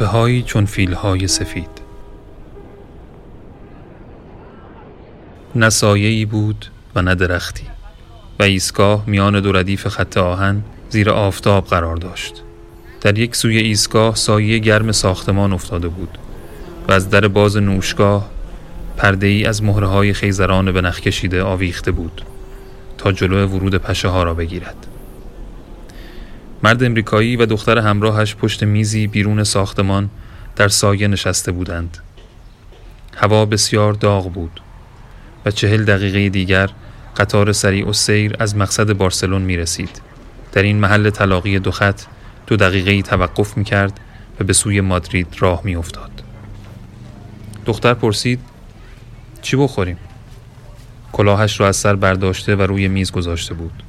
تپه هایی چون فیل های سفید. نه سایه بود و نه درختی و ایستگاه میان دو ردیف خط آهن زیر آفتاب قرار داشت. در یک سوی ایستگاه سایه گرم ساختمان افتاده بود و از در باز نوشگاه پرده ای از مهره های خیزران به نخ کشیده آویخته بود تا جلو ورود پشه ها را بگیرد. مرد امریکایی و دختر همراهش پشت میزی بیرون ساختمان در سایه نشسته بودند هوا بسیار داغ بود و چهل دقیقه دیگر قطار سریع و سیر از مقصد بارسلون می رسید. در این محل تلاقی دو خط دو دقیقه توقف می کرد و به سوی مادرید راه می افتاد. دختر پرسید چی بخوریم؟ کلاهش را از سر برداشته و روی میز گذاشته بود.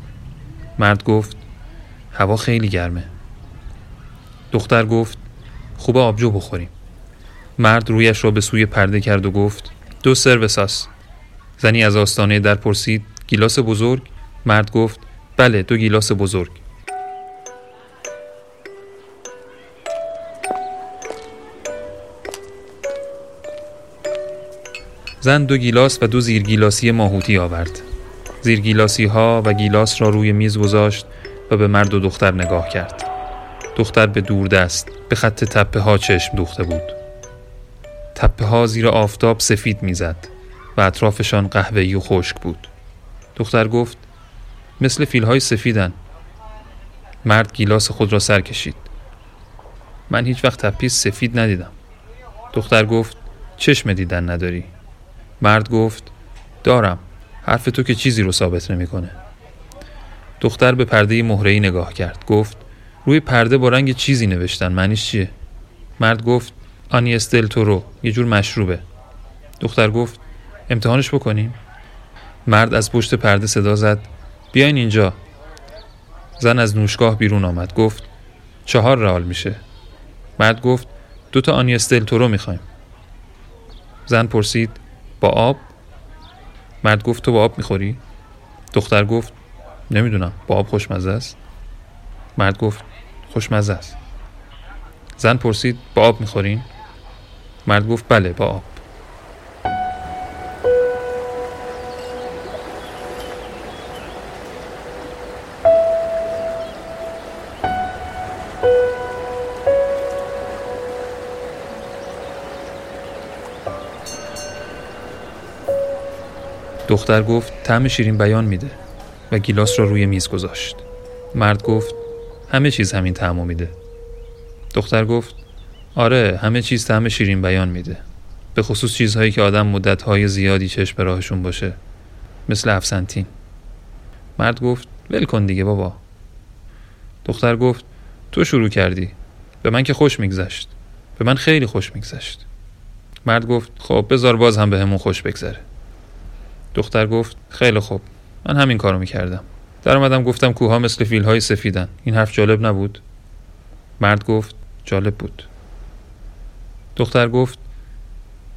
مرد گفت هوا خیلی گرمه. دختر گفت خوب آبجو بخوریم. مرد رویش را به سوی پرده کرد و گفت دو سروساس زنی از آستانه در پرسید گیلاس بزرگ مرد گفت بله دو گیلاس بزرگ زن دو گیلاس و دو زیرگیلاسی ماهوتی آورد زیرگیلاسی ها و گیلاس را روی میز گذاشت و به مرد و دختر نگاه کرد. دختر به دور دست به خط تپه ها چشم دوخته بود. تپه ها زیر آفتاب سفید می‌زد و اطرافشان قهوه‌ای و خشک بود. دختر گفت مثل فیلهای سفیدن. مرد گیلاس خود را سر کشید. من هیچ وقت تپیز سفید ندیدم. دختر گفت چشم دیدن نداری. مرد گفت دارم. حرف تو که چیزی رو ثابت نمی‌کنه. دختر به پرده مهره‌ای نگاه کرد. گفت روی پرده با رنگ چیزی نوشتن معنیش چیه؟ مرد گفت آنی استل تورو یه جور مشروبه. دختر گفت امتحانش بکنیم؟ مرد از پشت پرده صدا زد بیاین اینجا. زن از نوشگاه بیرون آمد. گفت چهار رال میشه. مرد گفت دو تا آنی استل تورو می‌خوایم. زن پرسید با آب؟ مرد گفت تو با آب می‌خوری؟ دختر گفت نمی‌دونم. با آب خوشمزه است؟ مرد گفت خوشمزه است. زن پرسید با آب می‌خورین؟ مرد گفت بله با آب. دختر گفت طعم شیرین بیان میده. و گیلاس را روی میز گذاشت. مرد گفت همه چیز همین طعمو میده. دختر گفت آره همه چیز طعم شیرین بیان میده. به خصوص چیزهایی که آدم مدتهای زیادی چشم به راهشون باشه مثل افسنتین. مرد گفت ول کن دیگه بابا. دختر گفت تو شروع کردی. به من که خوش میگذشت. به من خیلی خوش میگذشت. مرد گفت خب بذار باز هم به همون خوش بگذره. دختر گفت خیلی خوب. من همین کارو می‌کردم. در اومدم گفتم کوها مثل فیل های سفیدن. این حرف جالب نبود؟ مرد گفت جالب بود. دختر گفت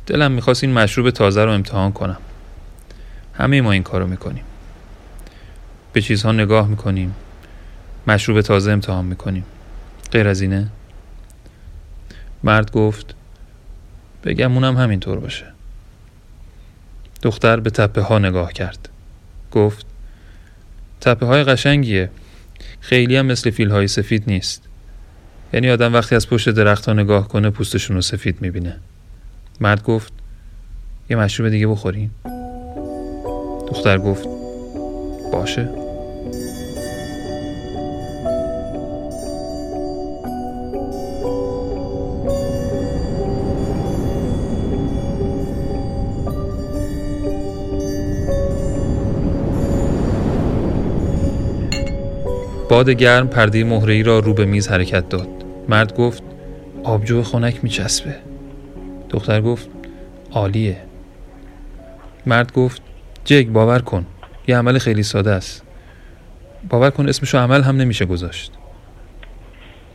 دلم می‌خواست این مشروب تازه رو امتحان کنم. همه ما این کارو می‌کنیم. به چیزها نگاه می‌کنیم. مشروب تازه امتحان می‌کنیم. غیر از اینه؟ مرد گفت بگم اونم همینطور باشه. دختر به تپه ها نگاه کرد. گفت تپه های قشنگیه. خیلی هم مثل فیل های سفید نیست. یعنی آدم وقتی از پشت درخت ها نگاه کنه پوستشون رو سفید می‌بینه. مرد گفت یه مشروب دیگه بخوریم دختر گفت باشه. باد گرم پرده مهره‌ای را رو به میز حرکت داد. مرد گفت آبجو خنک میچسبه. دختر گفت عالیه. مرد گفت جگ باور کن. یه عمل خیلی ساده است. باور کن اسمشو عمل هم نمیشه گذاشت.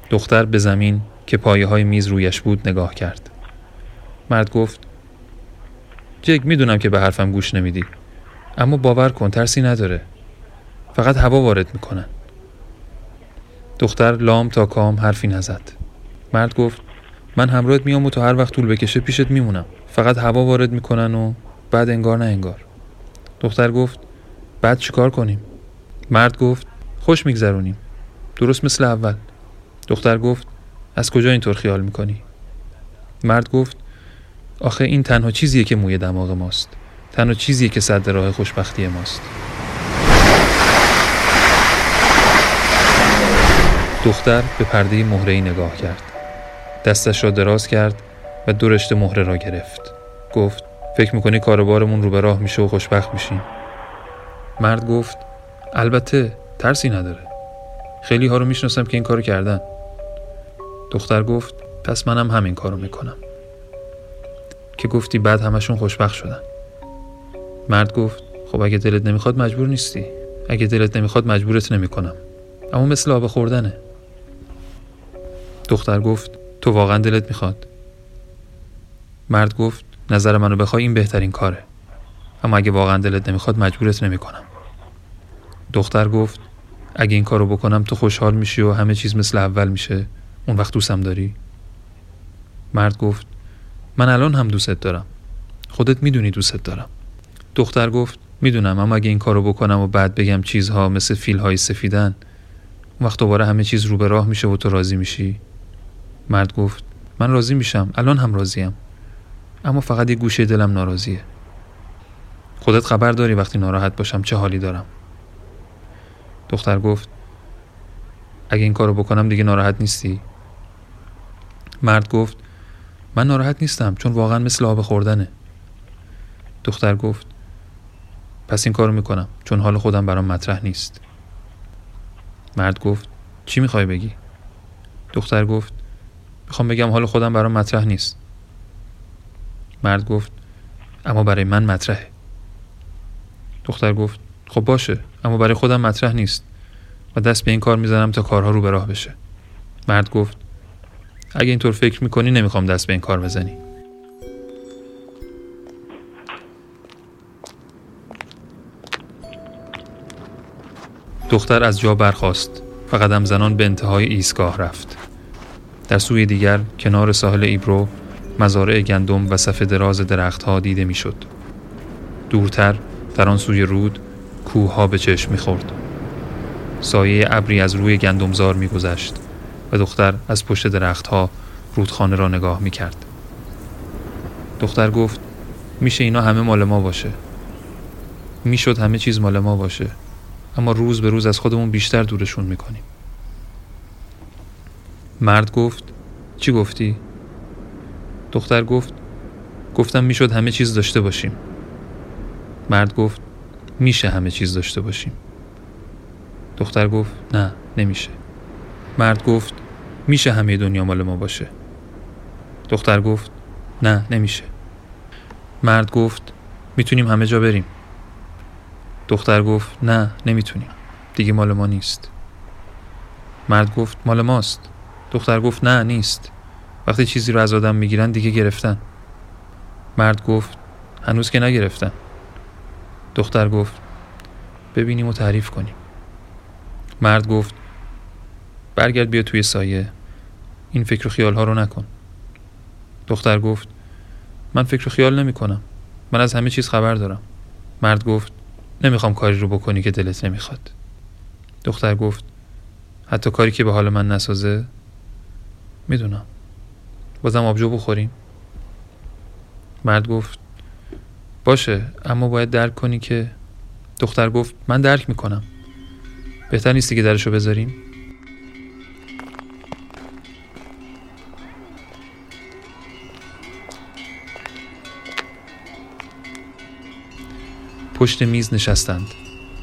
دختر به زمین که پایه های میز رویش بود نگاه کرد. مرد گفت جگ می‌دونم که به حرفم گوش نمیدی. اما باور کن ترسی نداره. فقط هوا وارد می‌کنن. دختر لام تا کام حرفی نزد. مرد گفت من همراهت میام و تا هر وقت طول بکشه پیشت میمونم. فقط هوا وارد می‌کنن و بعد انگار نه انگار. دختر گفت بعد چیکار کنیم؟ مرد گفت خوش میگذرونیم. درست مثل اول. دختر گفت از کجا اینطور خیال می‌کنی؟ مرد گفت آخه این تنها چیزیه که موی دماغ ماست. تنها چیزیه که صد راه خوشبختی ماست. دختر به پرده مهره نگاه کرد. دستش را دراز کرد و دو رشته مهره را گرفت. گفت فکر می‌کنی کاروبارمون رو به راه میشه و خوشبخت میشیم. مرد گفت البته ترسی نداره. خیلی ها رو می‌شناسم که این کارو کردن. دختر گفت پس منم همین کارو می‌کنم. که گفتی بعد همشون خوشبخت شدن. مرد گفت خب اگه دلت نمی‌خواد مجبور نیستی. اگه دلت نمی‌خواد مجبورت نمی‌کنم. اما مثل آب خوردنه. دختر گفت تو واقعا دلت می‌خواد؟ مرد گفت نظر منو بخوای این بهترین کاره. اما اگه واقعا دلت نمی‌خواد مجبورت نمی‌کنم. دختر گفت اگه این کارو بکنم تو خوشحال میشی و همه چیز مثل اول میشه. اون وقت دوستم داری؟ مرد گفت من الان هم دوستت دارم. خودت می‌دونی دوستت دارم. دختر گفت می‌دونم اما اگه این کارو بکنم و بعد بگم چیزها مثل فیل های سفیدن اون وقت دوباره همه چیز رو به راه میشه و تو راضی میشی. مرد گفت من راضی میشم الان هم راضیم. اما فقط یه گوشه دلم ناراضیه. خودت خبر داری وقتی ناراحت باشم چه حالی دارم؟ دختر گفت اگه این کارو بکنم دیگه ناراحت نیستی؟ مرد گفت من ناراحت نیستم چون واقعا مثل آب خوردنه. دختر گفت پس این کارو می‌کنم چون حال خودم برام مطرح نیست. مرد گفت چی می‌خوای بگی؟ دختر گفت می‌خوام بگم حال خودم برام مطرح نیست. مرد گفت اما برای من مطرحه. دختر گفت خب باشه اما برای خودم مطرح نیست و دست به این کار می‌زنم تا کارها رو به راه بشه. مرد گفت اگه اینطور فکر می‌کنی نمی‌خوام دست به این کار بزنی. دختر از جا برخاست. و قدم زنان به انتهای ایستگاه رفت. در سوی دیگر کنار ساحل ایبرو مزارع گندم و صف دراز درختها دیده می‌شد. دورتر در آن سوی رود کوه به چشم می‌خورد. سایه ابری از روی گندمزار میگذشت و دختر از پشت درختها رودخانه را نگاه می‌کرد. دختر گفت میشه اینا همه مال ما باشه. می‌شد همه چیز مال ما باشه. اما روز به روز از خودمون بیشتر دورشون می‌کنیم. مرد گفت چی گفتی؟ دختر گفت گفتم می‌شد همه چیز داشته باشیم. مرد گفت میشه همه چیز داشته باشیم. دختر گفت نه نمیشه. مرد گفت میشه همه دنیا مال ما باشه. دختر گفت نه نمیشه. مرد گفت می‌تونیم همه جا بریم. دختر گفت نه نمی‌تونیم. دیگه مال ما نیست. مرد گفت مال ماست. دختر گفت نه نیست. وقتی چیزی رو از آدم می‌گیرن دیگه گرفتن. مرد گفت هنوز که نگرفتن. دختر گفت ببینیم و تعریف کنیم. مرد گفت برگرد بیا توی سایه. این فکر و خیال ها رو نکن. دختر گفت من فکر و خیال نمی کنم من از همه چیز خبر دارم. مرد گفت نمی‌خوام کاری رو بکنی که دلت نمی‌خواد. دختر گفت حتی کاری که به حال من نسازه می‌دونم. بازم آبجو بخوریم. مرد گفت باشه اما باید درک کنی که دختر گفت من درک می‌کنم. بهتر نیستی که درشو بذاریم؟ پشت میز نشستند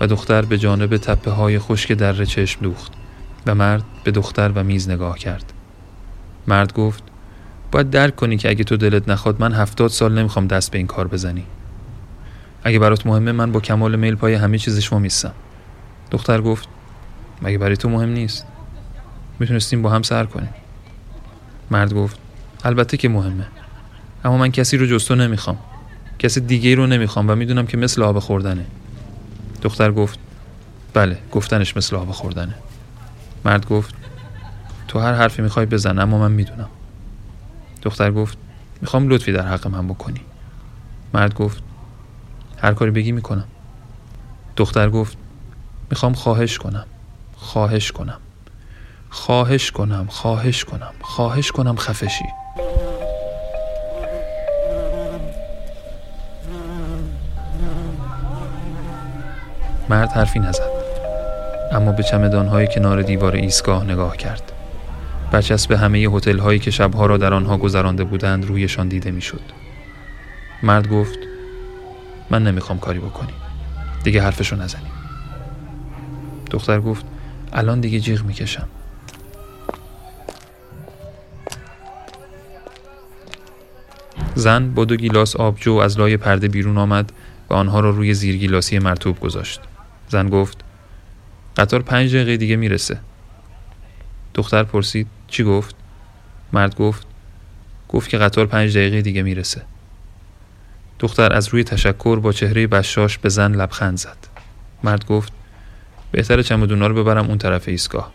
و دختر به جانب تپه های خشک دره چشم دوخت و مرد به دختر و میز نگاه کرد. مرد گفت باید درک کنی که اگه تو دلت نخواد من هفتاد سال نمی‌خوام دست به این کار بزنی. اگه برات مهمه من با کمال میل پای همه چیزش میستم دختر گفت مگه برای تو مهم نیست؟ می‌تونستیم با هم سر کنیم. مرد گفت البته که مهمه اما من کسی رو جستو نمی‌خوام کسی دیگه رو نمی‌خوام و می‌دونم که مثل آب خوردنه. دختر گفت بله گفتنش مثل آب خوردنه. مرد گفت تو هر حرفی می‌خوای بزن اما من می‌دونم. دختر گفت می‌خوام لطفی در حق من بکنی. مرد گفت هر کاری بگی می‌کنم. دختر گفت می‌خوام خواهش کنم. خواهش کنم. خواهش کنم خواهش کنم. خواهش کنم خفشی. مرد حرفی نزد اما به چمدانهای کنار دیوار ایستگاه نگاه کرد. برچسب همه هتل هایی که شبها را در آنها گذرانده بودند رویشان دیده می‌شد. مرد گفت من نمی‌خوام کاری بکنی دیگه حرفشو نزنیم. دختر گفت الان دیگه جیغ می‌کشم. زن با دو گیلاس آبجو از لای پرده بیرون آمد و آنها را روی زیرگیلاسی مرتوب گذاشت. زن گفت قطار پنج دقیقه دیگه می‌رسه. دختر پرسید چی گفت؟ مرد گفت گفت که قطار پنج دقیقه دیگه می‌رسه. دختر از روی تشکر با چهره بشاش به زن لبخند زد. مرد گفت بهتر چمدونا رو ببرم اون طرف ایستگاه.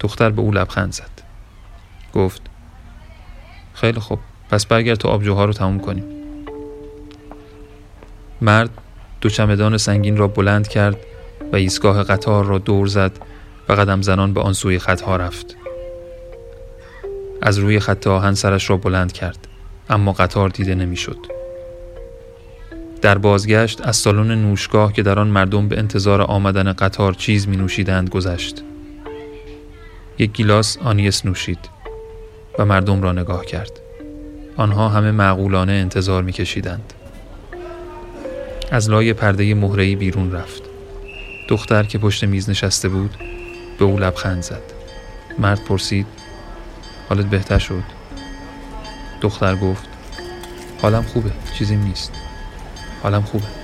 دختر به او لبخند زد. گفت خیلی خوب پس برگرد تو آبجوها رو تموم کنیم. مرد دو چمدان سنگین را بلند کرد و ایستگاه قطار را دور زد و قدم زنان به آن سوی خطها رفت. از روی خط آهن سرش را بلند کرد اما قطار دیده نمی‌شد. در بازگشت از سالن نوشگاه که در آن مردم به انتظار آمدن قطار چیز می نوشیدند گذشت. یک گیلاس آنیس نوشید و مردم را نگاه کرد. آنها همه معقولانه انتظار می کشیدند از لای پرده مهرهی بیرون رفت. دختر که پشت میز نشسته بود به او لبخند زد. مرد پرسید حالت بهتر شد؟ دختر گفت حالم خوبه چیزی نیست. حالم خوبه.